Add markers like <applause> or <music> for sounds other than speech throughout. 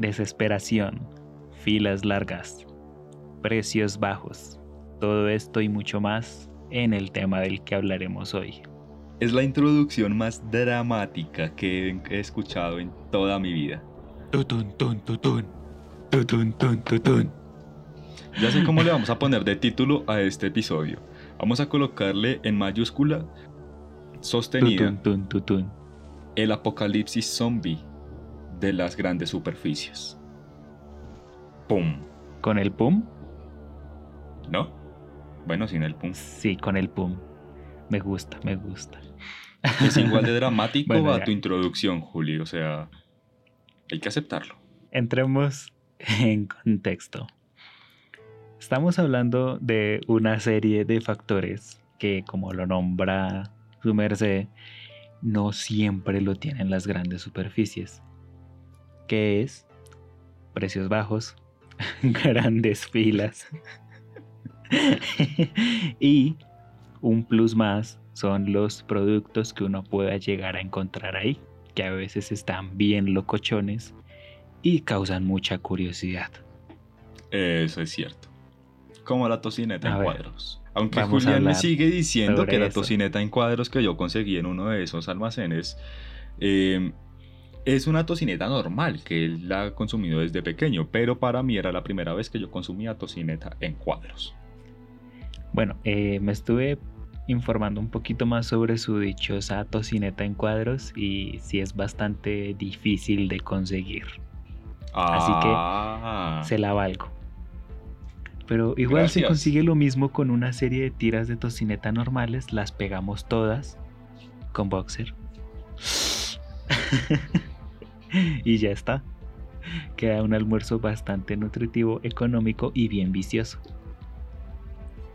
desesperación, filas largas, precios bajos, todo esto y mucho más en el tema del que hablaremos hoy. Es la introducción más dramática que he escuchado en toda mi vida. Tutun, tun, tutun. Tutun, tun, tutun. Ya sé cómo le vamos a poner de título a este episodio. Vamos a colocarle en mayúscula sostenida Tutun, tun, tutun. el apocalipsis zombie de las grandes superficies. ¡Pum! ¿Con el pum? ¿No? Bueno, sin el pum. Sí, con el pum. Me gusta, me gusta. Es igual de dramático <laughs> Bueno, a ya. tu introducción, Juli. O sea, hay que aceptarlo. Entremos en contexto. Estamos hablando de una serie de factores que, como lo nombra su merced, no siempre lo tienen las grandes superficies. Que es precios bajos, <laughs> grandes filas <laughs> y un plus más son los productos que uno pueda llegar a encontrar ahí, que a veces están bien locochones y causan mucha curiosidad. Eso es cierto. Como la tocineta A en ver, cuadros. Aunque Julián me sigue diciendo que la eso. tocineta en cuadros que yo conseguí en uno de esos almacenes eh, es una tocineta normal, que él la ha consumido desde pequeño, pero para mí era la primera vez que yo consumía tocineta en cuadros. Bueno, eh, me estuve informando un poquito más sobre su dichosa tocineta en cuadros y sí es bastante difícil de conseguir. Así que Ah, Se la valgo. Pero igual se consigue lo mismo con una serie de tiras de tocineta normales, las pegamos todas con boxer. <laughs> <laughs> y ya está. Queda un almuerzo bastante nutritivo, económico y bien vicioso.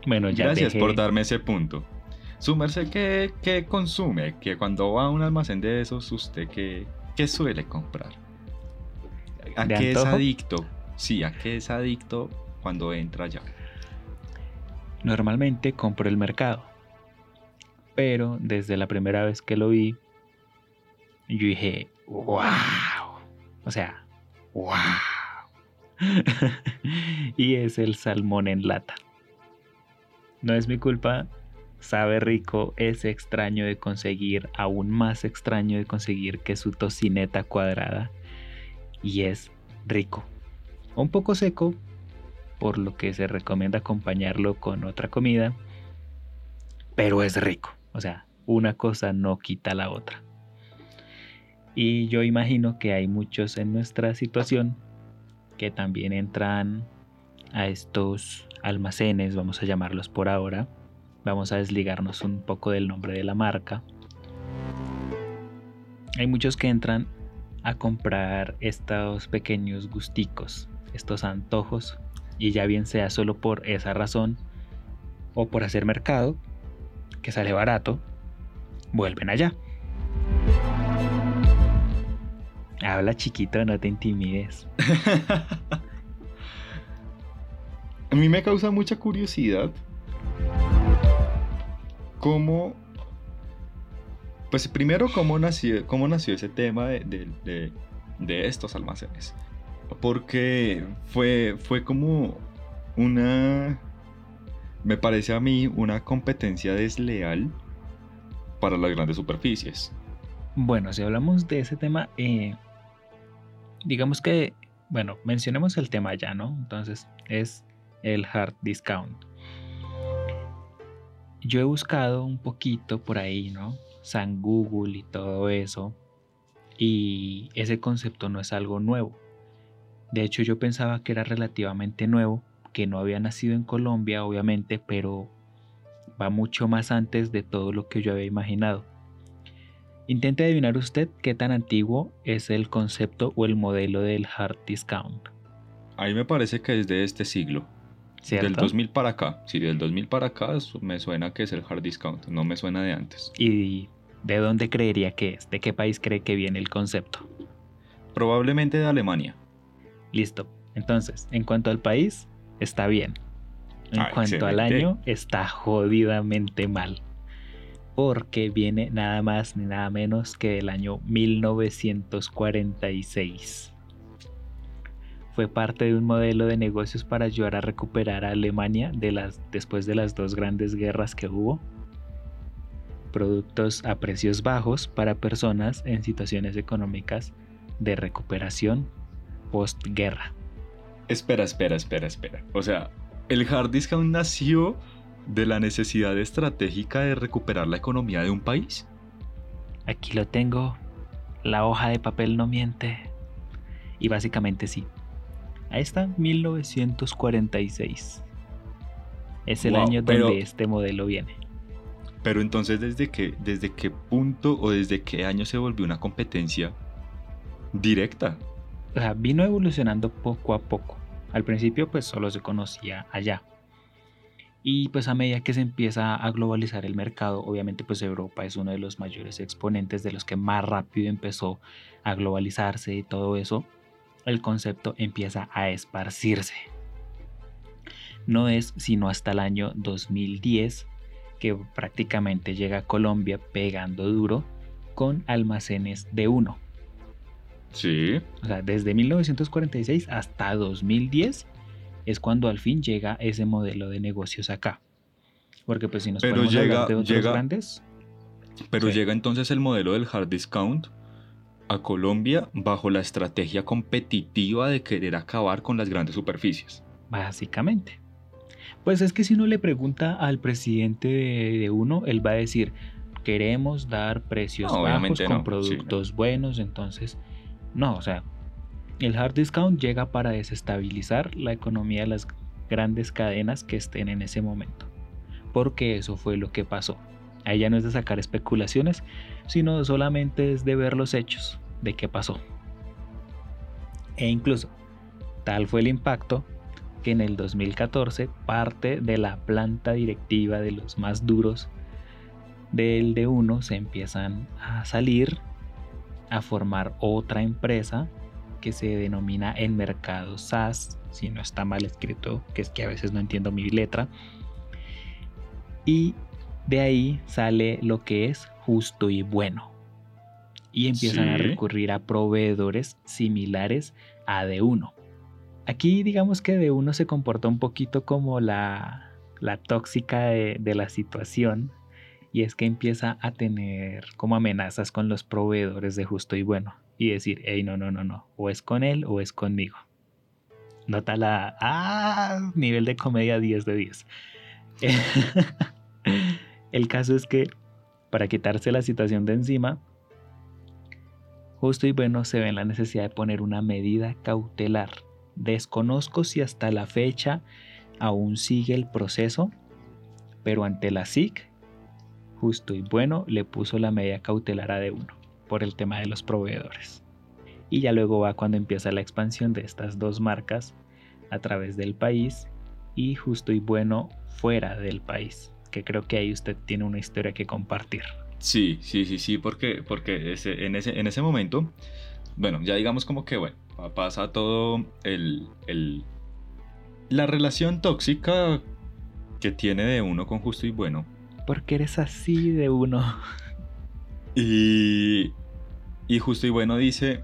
Bueno, ya Gracias dejé- por darme ese punto. Su merced, ¿qué, qué consume? Que cuando va a un almacén de esos, ¿usted qué, qué suele comprar? ¿A ¿De qué es adicto? Sí, ¿a qué es adicto cuando entra allá? Normalmente compro el mercado. Pero desde la primera vez que lo vi, yo dije, wow. O sea, wow. <laughs> y es el salmón en lata. No es mi culpa, sabe rico, es extraño de conseguir, aún más extraño de conseguir que su tocineta cuadrada. Y es rico. Un poco seco, por lo que se recomienda acompañarlo con otra comida, pero es rico. O sea, una cosa no quita la otra. Y yo imagino que hay muchos en nuestra situación que también entran a estos almacenes, vamos a llamarlos por ahora. Vamos a desligarnos un poco del nombre de la marca. Hay muchos que entran a comprar estos pequeños gusticos, estos antojos, y ya bien sea solo por esa razón o por hacer mercado, que sale barato, vuelven allá. Habla chiquito, no te intimides. <laughs> A mí me causa mucha curiosidad cómo, pues primero cómo nació, cómo nació ese tema de, de- de- de estos almacenes. Porque fue, fue como una, me parece a mí, una competencia desleal para las grandes superficies. Bueno, si hablamos de ese tema, eh, digamos que, bueno, mencionemos el tema ya, ¿no? Entonces, es el hard discount. Yo he buscado un poquito por ahí, ¿no? San Google y todo eso. Y ese concepto no es algo nuevo. De hecho, yo pensaba que era relativamente nuevo, que no había nacido en Colombia, obviamente, pero va mucho más antes de todo lo que yo había imaginado. Intente adivinar usted qué tan antiguo es el concepto o el modelo del hard discount. A mí me parece que es de este siglo. ¿Cierto? Del 2000 para acá. Si del 2000 para acá me suena que es el hard discount. No me suena de antes. ¿Y de dónde creería que es? ¿De qué país cree que viene el concepto? Probablemente de Alemania. Listo. Entonces, en cuanto al país, está bien. En Ah, cuanto al año, está jodidamente mal. Porque viene nada más ni nada menos que del año 1946. fue parte de un modelo de negocios para ayudar a recuperar a Alemania después de las dos grandes guerras que hubo. Productos a precios bajos para personas en situaciones económicas de recuperación postguerra. Espera, espera, espera, espera. O sea, el hard discount nació de la necesidad estratégica de recuperar la economía de un país. Aquí lo tengo. La hoja de papel no miente. Y básicamente sí. Ahí está, 1946. Es el año donde este modelo viene. Pero entonces, ¿desde qué, ¿desde qué punto o desde qué año se volvió una competencia directa? O sea, vino evolucionando poco a poco. Al principio, pues solo se conocía allá. Y pues a medida que se empieza a globalizar el mercado, obviamente pues Europa es uno de los mayores exponentes de los que más rápido empezó a globalizarse y todo eso el concepto empieza a esparcirse. No es sino hasta el año 2010 que prácticamente llega a Colombia pegando duro con almacenes de uno. Sí. O sea, desde 1946 hasta 2010 es cuando al fin llega ese modelo de negocios acá. Porque pues si nos pero llega, de otros grandes... Pero llega entonces el modelo del hard discount a Colombia bajo la estrategia competitiva de querer acabar con las grandes superficies. Básicamente. Pues es que si uno le pregunta al presidente de, uno, él va a decir, queremos dar precios bajos con productos buenos, entonces, no, o sea, el hard discount llega para desestabilizar la economía de las grandes cadenas que estén en ese momento, porque eso fue lo que pasó. Ahí ya no es de sacar especulaciones, sino solamente es de ver los hechos de qué pasó. E incluso, tal fue el impacto que en el 2014 parte de la planta directiva de los más duros del D1 se empiezan a salir a formar otra empresa que se denomina en mercado SAS, si no está mal escrito, que es que a veces no entiendo mi letra. Y de ahí sale lo que es justo y bueno. Y empiezan a recurrir a proveedores similares a D1. Aquí digamos que D1 se comporta un poquito como la, la tóxica de, de la situación. Y es que empieza a tener como amenazas con los proveedores de justo y bueno. Y decir, hey, no, no, no, no. O es con él o es conmigo. Nota la... Ah, nivel de comedia 10 de 10. <laughs> El caso es que para quitarse la situación de encima, justo y bueno se ve en la necesidad de poner una medida cautelar. Desconozco si hasta la fecha aún sigue el proceso, pero ante la SIC, justo y bueno le puso la medida cautelar a D1 por el tema de los proveedores. Y ya luego va cuando empieza la expansión de estas dos marcas a través del país y justo y bueno fuera del país que creo que ahí usted tiene una historia que compartir. Sí, sí, sí, sí, porque, porque ese, en, ese, en ese momento, bueno, ya digamos como que, bueno, pasa todo el, el, la relación tóxica que tiene de uno con justo y bueno. Porque eres así de uno. <laughs> Y, y justo y bueno dice,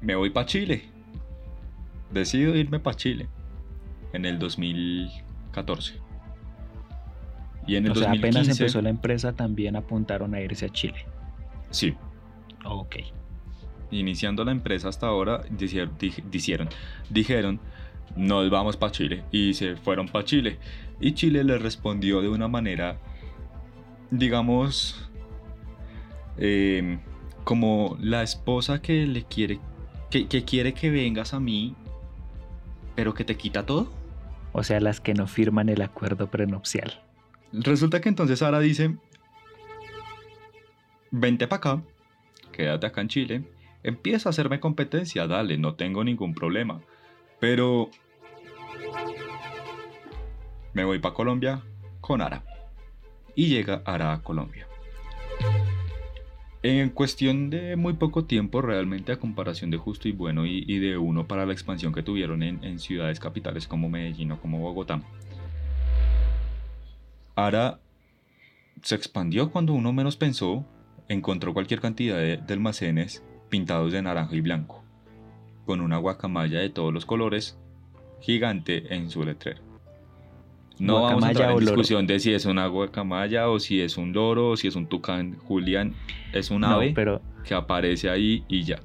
me voy para Chile. Decido irme para Chile en el 2014. Y en el o sea, apenas empezó la empresa también apuntaron a irse a Chile. Sí. Ok. Iniciando la empresa hasta ahora, dijeron, dijeron, nos vamos para Chile. Y se fueron para Chile. Y Chile les respondió de una manera, digamos, em, como la esposa que le quiere, que, que quiere que vengas a mí, pero que te quita todo. O sea, las que no firman el acuerdo prenupcial. Resulta que entonces Sara dice, vente para acá, quédate acá en Chile, empieza a hacerme competencia, dale, no tengo ningún problema. Pero me voy para Colombia con Ara. Y llega Ara a Colombia. En cuestión de muy poco tiempo, realmente a comparación de Justo y Bueno y, de uno para la expansión que tuvieron en, ciudades capitales como Medellín o como Bogotá, Ara se expandió cuando uno menos pensó, encontró cualquier cantidad de, almacenes pintados de naranja y blanco. con una guacamaya de todos los colores gigante en su letrero. No vamos a entrar en discusión de si es una guacamaya o si es un loro o si es un tucán. Julián es un ave pero que aparece ahí y ya.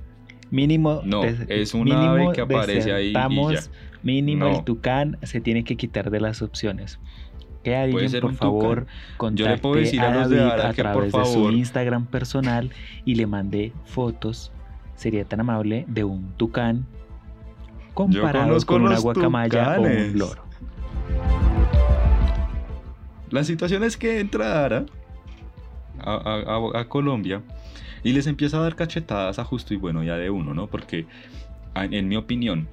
Mínimo. No, es un ave que aparece ahí y ya. Mínimo el tucán se tiene que quitar de las opciones. Que alguien, por favor, contacte a, David a, través de su Instagram personal y le mande fotos, sería tan amable, de un tucán comparado con una guacamaya o un loro. La situación es que entra Ara a, Colombia y les empieza a dar cachetadas a justo y bueno ya de uno, ¿no? Porque en mi opinión,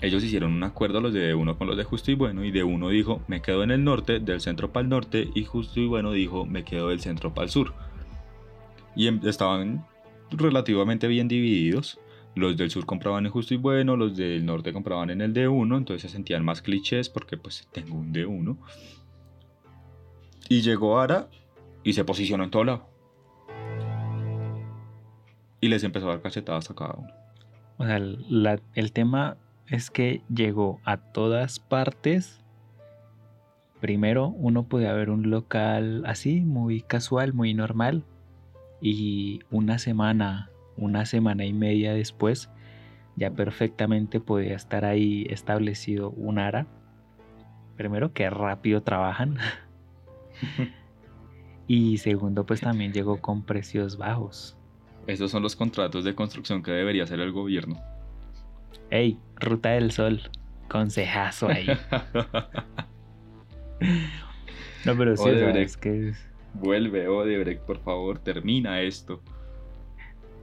ellos hicieron un acuerdo los de uno con los de justo y bueno y de uno dijo me quedo en el norte, del centro para el norte y justo y bueno dijo me quedo del centro para el sur. Y em, estaban relativamente bien divididos. Los del sur compraban en justo y bueno, los del norte compraban en el D1, entonces se sentían más clichés porque pues tengo un D1. Y llegó Ara y se posicionó en todo lado. Y les empezó a dar cachetadas a cada uno. O sea, el tema es que llegó a todas partes. Primero, uno podía ver un local así, muy casual, muy normal. Y una semana, una semana y media después, ya perfectamente podía estar ahí establecido un ARA. Primero, que rápido trabajan. <laughs> <laughs> y segundo, pues también llegó con precios bajos. Esos son los contratos de construcción que debería hacer el gobierno. Ey, Ruta del Sol, consejazo ahí. <laughs> no, pero sí, es que... Vuelve, Odebrecht, por favor, termina esto.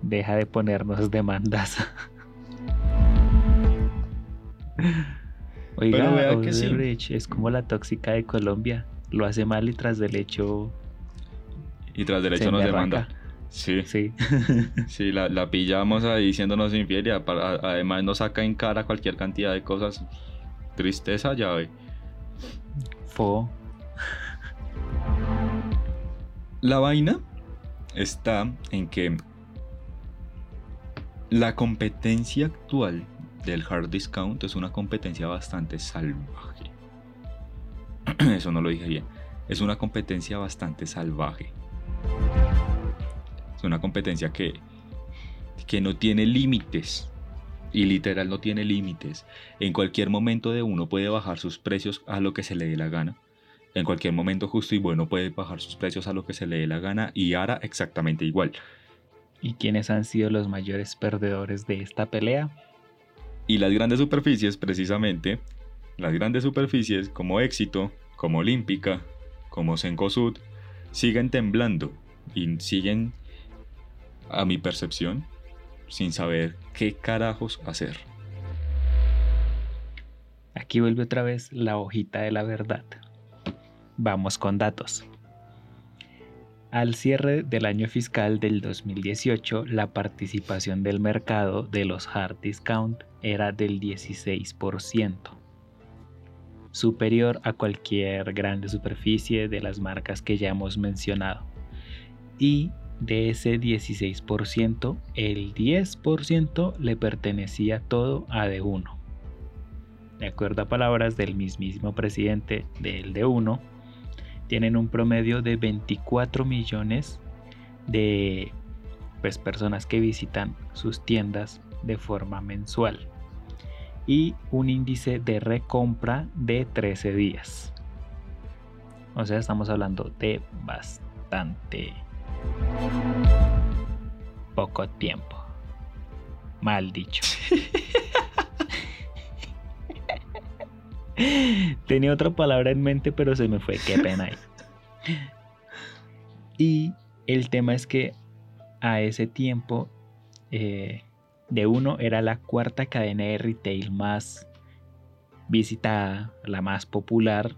Deja de ponernos demandas. Oiga, Odebrecht es como la tóxica de Colombia lo hace mal y tras del hecho. Y tras del hecho nos demanda. Sí. Sí. <laughs> sí, la, pillamos ahí diciéndonos infiel y además nos saca en cara cualquier cantidad de cosas. Tristeza, ya ve. Fo. La vaina está en que la competencia actual del hard discount es una competencia bastante salvaje. <clears throat> eso no lo dije bien, es una competencia bastante salvaje. Es una competencia que, que no tiene límites. Y literal no tiene límites. En cualquier momento de uno puede bajar sus precios a lo que se le dé la gana. En cualquier momento justo y bueno puede bajar sus precios a lo que se le dé la gana y ahora exactamente igual. ¿Y quiénes han sido los mayores perdedores de esta pelea? Y las grandes superficies, precisamente, las grandes superficies como Éxito, como Olímpica, como Sencosud, siguen temblando y siguen, a mi percepción, sin saber qué carajos hacer. Aquí vuelve otra vez la hojita de la verdad. Vamos con datos. Al cierre del año fiscal del 2018, la participación del mercado de los hard discount era del 16% superior a cualquier grande superficie de las marcas que ya hemos mencionado. Y de ese 16%, el 10% le pertenecía todo a D1. De acuerdo a palabras del mismísimo presidente del D1, tienen un promedio de 24 millones de pues, personas que visitan sus tiendas de forma mensual y un índice de recompra de 13 días. O sea, estamos hablando de bastante poco tiempo. Mal dicho. <laughs> Tenía otra palabra en mente, pero se me fue. Qué pena ahí. Y el tema es que a ese tiempo eh, de uno era la cuarta cadena de retail más visitada, la más popular,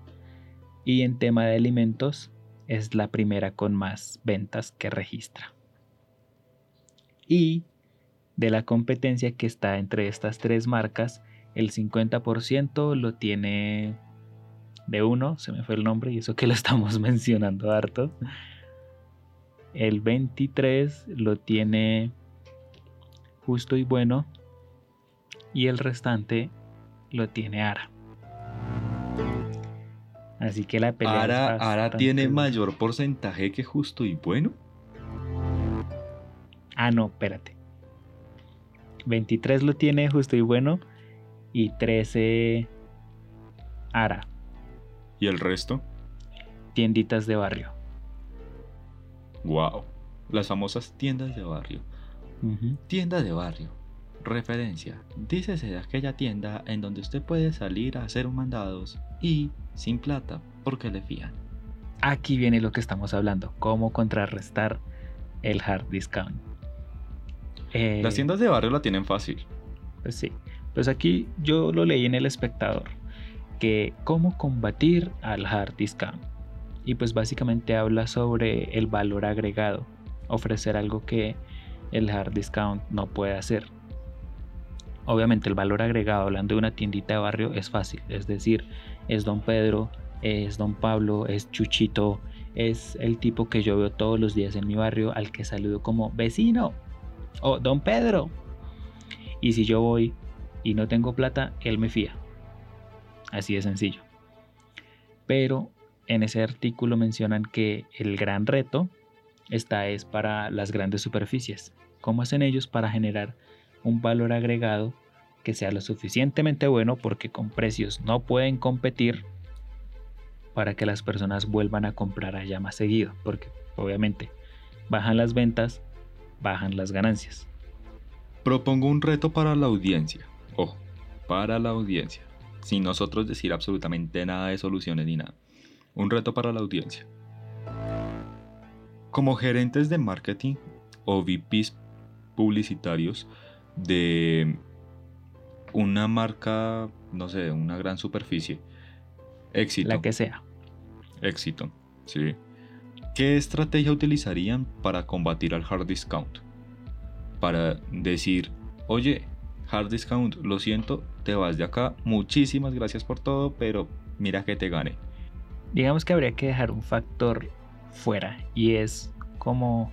y en tema de alimentos es la primera con más ventas que registra. Y de la competencia que está entre estas tres marcas, el 50% lo tiene de uno, se me fue el nombre y eso que lo estamos <laughs> mencionando harto. El 23 lo tiene justo y bueno y el restante lo tiene Ara. Así que la pelea. Ara, es Ara tiene mayor porcentaje que justo y bueno. Ah, no, espérate. 23 lo tiene justo y bueno. Y 13 Ara, ¿Y el resto? tienditas de barrio. Wow. Las famosas tiendas de barrio. Tienda de barrio. Referencia. Dícese de aquella tienda en donde usted puede salir a hacer un mandados y sin plata porque le fían. Aquí viene lo que estamos hablando. Cómo contrarrestar el hard discount. Eh, Las tiendas de barrio la tienen fácil. Pues sí. Pues aquí yo lo leí en El Espectador. Que cómo combatir al hard discount. Y pues básicamente habla sobre el valor agregado. Ofrecer algo que el hard discount no puede hacer. Obviamente el valor agregado hablando de una tiendita de barrio es fácil. Es decir, es Don Pedro, es Don Pablo, es Chuchito, es el tipo que yo veo todos los días en mi barrio al que saludo como vecino o Don Pedro. Y si yo voy y no tengo plata, él me fía. Así de sencillo. Pero en ese artículo mencionan que el gran reto está es para las grandes superficies. ¿Cómo hacen ellos para generar un valor agregado que sea lo suficientemente bueno porque con precios no pueden competir para que las personas vuelvan a comprar allá más seguido? Porque obviamente bajan las ventas, bajan las ganancias. Propongo un reto para la audiencia. Ojo, para la audiencia. Sin nosotros decir absolutamente nada de soluciones ni nada. Un reto para la audiencia. Como gerentes de marketing o VPs publicitarios de una marca, no sé, una gran superficie. Éxito. La que sea. Éxito, sí. ¿Qué estrategia utilizarían para combatir al hard discount? Para decir, oye, hard discount, lo siento, te vas de acá, muchísimas gracias por todo, pero mira que te gane. Digamos que habría que dejar un factor fuera y es como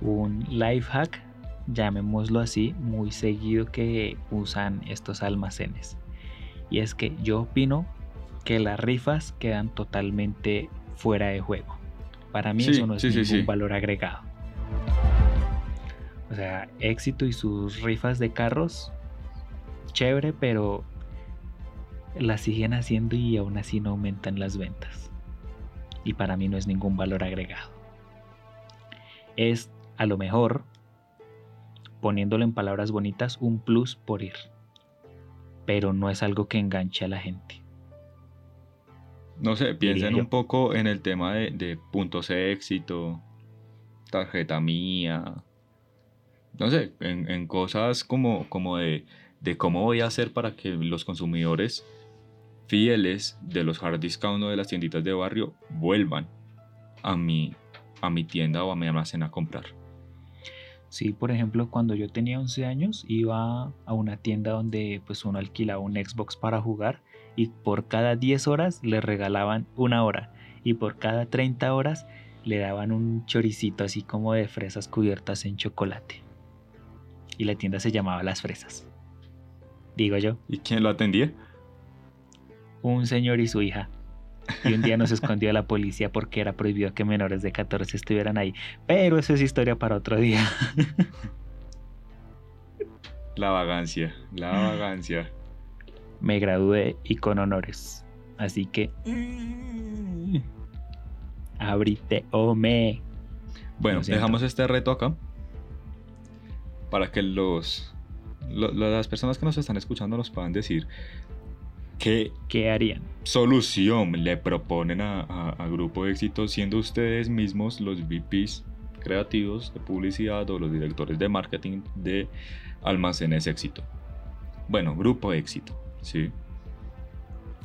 un life hack, llamémoslo así, muy seguido que usan estos almacenes. Y es que yo opino que las rifas quedan totalmente fuera de juego. Para mí Sí, eso no es sí, ningún sí. valor agregado. O sea, éxito y sus rifas de carros, chévere, pero las siguen haciendo y aún así no aumentan las ventas. Y para mí no es ningún valor agregado. Es a lo mejor, poniéndolo en palabras bonitas, un plus por ir. Pero no es algo que enganche a la gente. No sé, piensen un poco en el tema de, de puntos de éxito, tarjeta mía, no sé, en, en cosas como, como de, de cómo voy a hacer para que los consumidores fieles de los hard discount o de las tienditas de barrio vuelvan a mi, a mi tienda o a mi almacén a comprar. Sí, por ejemplo, cuando yo tenía 11 años iba a una tienda donde pues uno alquilaba un Xbox para jugar y por cada 10 horas le regalaban una hora y por cada 30 horas le daban un choricito así como de fresas cubiertas en chocolate. Y la tienda se llamaba Las Fresas. Digo yo, ¿Y quién lo atendía? Un señor y su hija. Y un día nos escondió a la policía porque era prohibido que menores de 14 estuvieran ahí. Pero eso es historia para otro día. <laughs> La vagancia, la vagancia. me gradué y con honores. Así que. Abrite o me. Bueno, dejamos este reto acá para que los, lo- las personas que nos están escuchando nos puedan decir qué ¿Qué harían? solución le proponen a, a- a Grupo Éxito siendo ustedes mismos los VPs creativos de publicidad o los directores de marketing de Almacenes Éxito. Bueno, Grupo Éxito, ¿sí?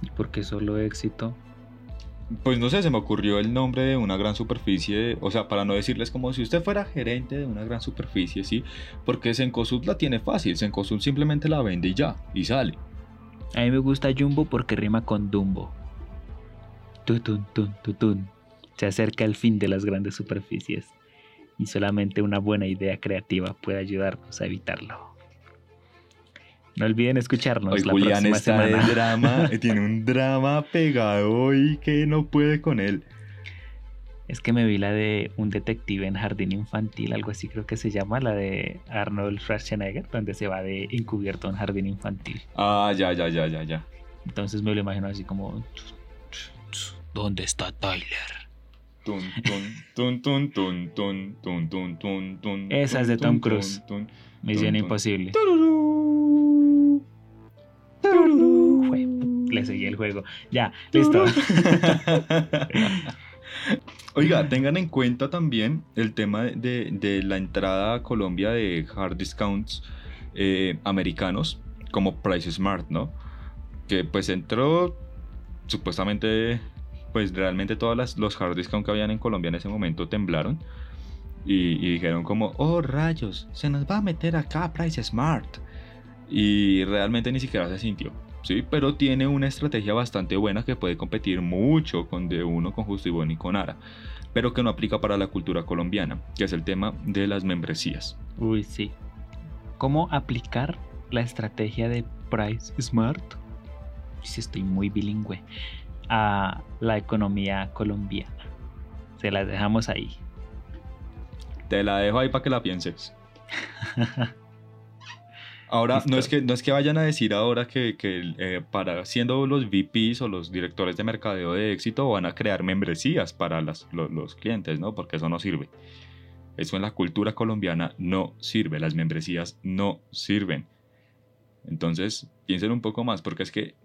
¿Y por qué solo éxito? Pues no sé, se me ocurrió el nombre de una gran superficie, o sea, para no decirles como si usted fuera gerente de una gran superficie, ¿sí? Porque Sencosud la tiene fácil, Sencosud simplemente la vende y ya, y sale. A mí me gusta Jumbo porque rima con Dumbo. Tutun, tun, tutun. Se acerca el fin de las grandes superficies. Y solamente una buena idea creativa puede ayudarnos a evitarlo. No olviden escucharnos Hoy la Julián próxima está de semana. drama, <laughs> tiene un drama pegado hoy que no puede con él. Es que me vi la de un detective en jardín infantil, algo así creo que se llama, la de Arnold Schwarzenegger, donde se va de encubierto en jardín infantil. Ah, ya, ya, ya, ya, ya. Entonces me lo imagino así como... ¿Dónde está Tyler? Esa es de Tom Cruise. Misión imposible. Le seguí el juego. Ya, listo. <laughs> Oiga, tengan en cuenta también el tema de, de la entrada a Colombia de hard discounts eh, americanos como Price Smart, ¿no? Que pues entró supuestamente, pues realmente todos los hard discounts que habían en Colombia en ese momento temblaron y, y dijeron como, oh rayos, se nos va a meter acá Price Smart. Y realmente ni siquiera se sintió. Sí, pero tiene una estrategia bastante buena que puede competir mucho con D1, con Justo y Bueno y con Ara, pero que no aplica para la cultura colombiana, que es el tema de las membresías. Uy, sí. ¿Cómo aplicar la estrategia de Price Smart? Si estoy muy bilingüe. A la economía colombiana. Se las dejamos ahí. Te la dejo ahí para que la pienses. <laughs> Ahora, no es, que, no es que vayan a decir ahora que, que, eh, para siendo los VPs o los directores de mercadeo de éxito van a crear membresías para las- lo- los clientes, ¿no? Porque eso no sirve. Eso en la cultura colombiana no sirve. Las membresías no sirven. Entonces, piensen un poco más, porque es que.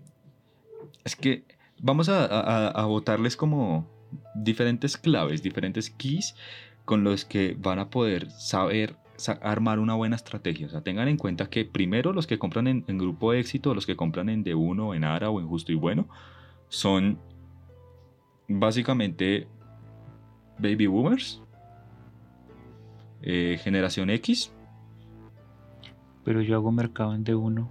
Es que vamos a, a, a botarles como diferentes claves, diferentes keys con los que van a poder saber sa- armar una buena estrategia. O sea, tengan en cuenta que primero los que compran en, en Grupo Éxito, los que compran en D1, en Ara o en Justo y Bueno, son básicamente baby boomers, eh, generación X, Pero yo hago mercado en D1.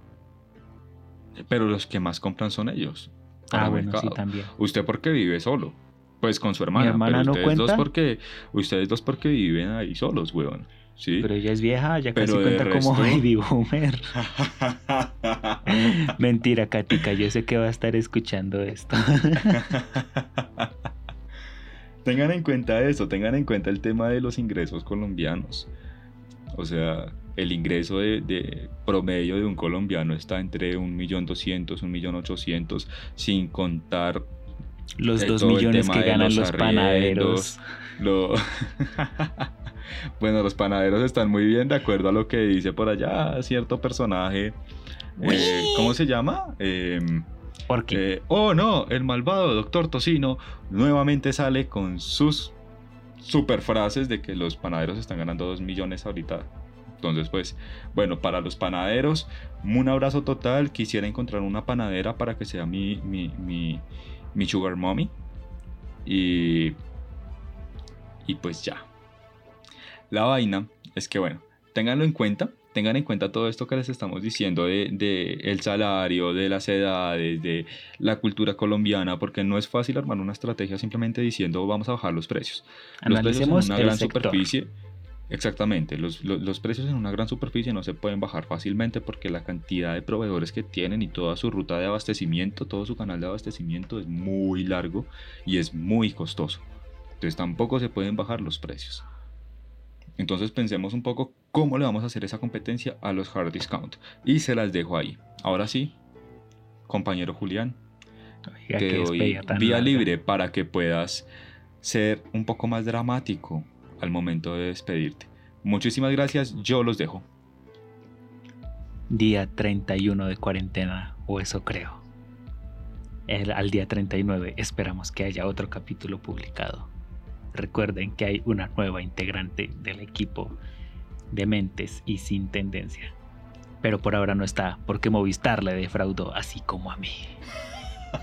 pero los que más compran son ellos. Ah, bueno, sí, también. Usted porque vive solo. Pues con su hermana. hermana pero no ustedes dos porque ustedes dos porque viven ahí solos, weón. Sí. Pero ella es vieja, ya casi Pero cuenta como baby boomer. Mentira, Katica, yo sé que va a estar escuchando esto. <laughs> tengan en cuenta eso, tengan en cuenta el tema de los ingresos colombianos. O sea, el ingreso de, de promedio de un colombiano está entre 1.200.000, 1.800.000, sin contar Los de dos millones que ganan los los, panaderos. lo... <laughs> bueno, los panaderos están muy bien de acuerdo a lo que dice por allá cierto personaje. eh, ¿Cómo se llama? Em, Porque Eh, oh no, el malvado doctor Tocino nuevamente sale con sus super frases de que los panaderos están ganando 2 millones ahorita. Entonces, pues, bueno, para los panaderos, un abrazo total. Quisiera encontrar una panadera para que sea mi, mi, mi, mi sugar mommy. Y, y pues ya. La vaina es que, bueno, ténganlo en cuenta. Tengan en cuenta todo esto que les estamos diciendo de, de el salario, de las edades, de la cultura colombiana, porque no es fácil armar una estrategia simplemente diciendo vamos a bajar los precios. Los precios en analicemos una gran sector. superficie, exactamente, los, los- los precios en una gran superficie no se pueden bajar fácilmente porque la cantidad de proveedores que tienen y toda su ruta de abastecimiento, todo su canal de abastecimiento es muy largo y es muy costoso. Entonces tampoco se pueden bajar los precios. Entonces pensemos un poco cómo le vamos a hacer esa competencia a los hard discount. Y se las dejo ahí. Ahora sí, compañero Julián, Oiga, te doy vía larga. libre para que puedas ser un poco más dramático al momento de despedirte. Muchísimas gracias, yo los dejo. Día 31 de cuarentena, o eso creo. El- al día 39 esperamos que haya otro capítulo publicado. Recuerden que hay una nueva integrante del equipo de mentes y sin tendencia. Pero por ahora no está porque Movistar le defraudó así como a mí.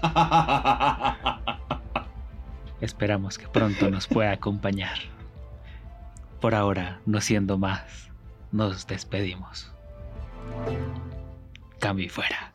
<laughs> Esperamos que pronto nos pueda acompañar. Por ahora, no siendo más, nos despedimos. Cambio fuera.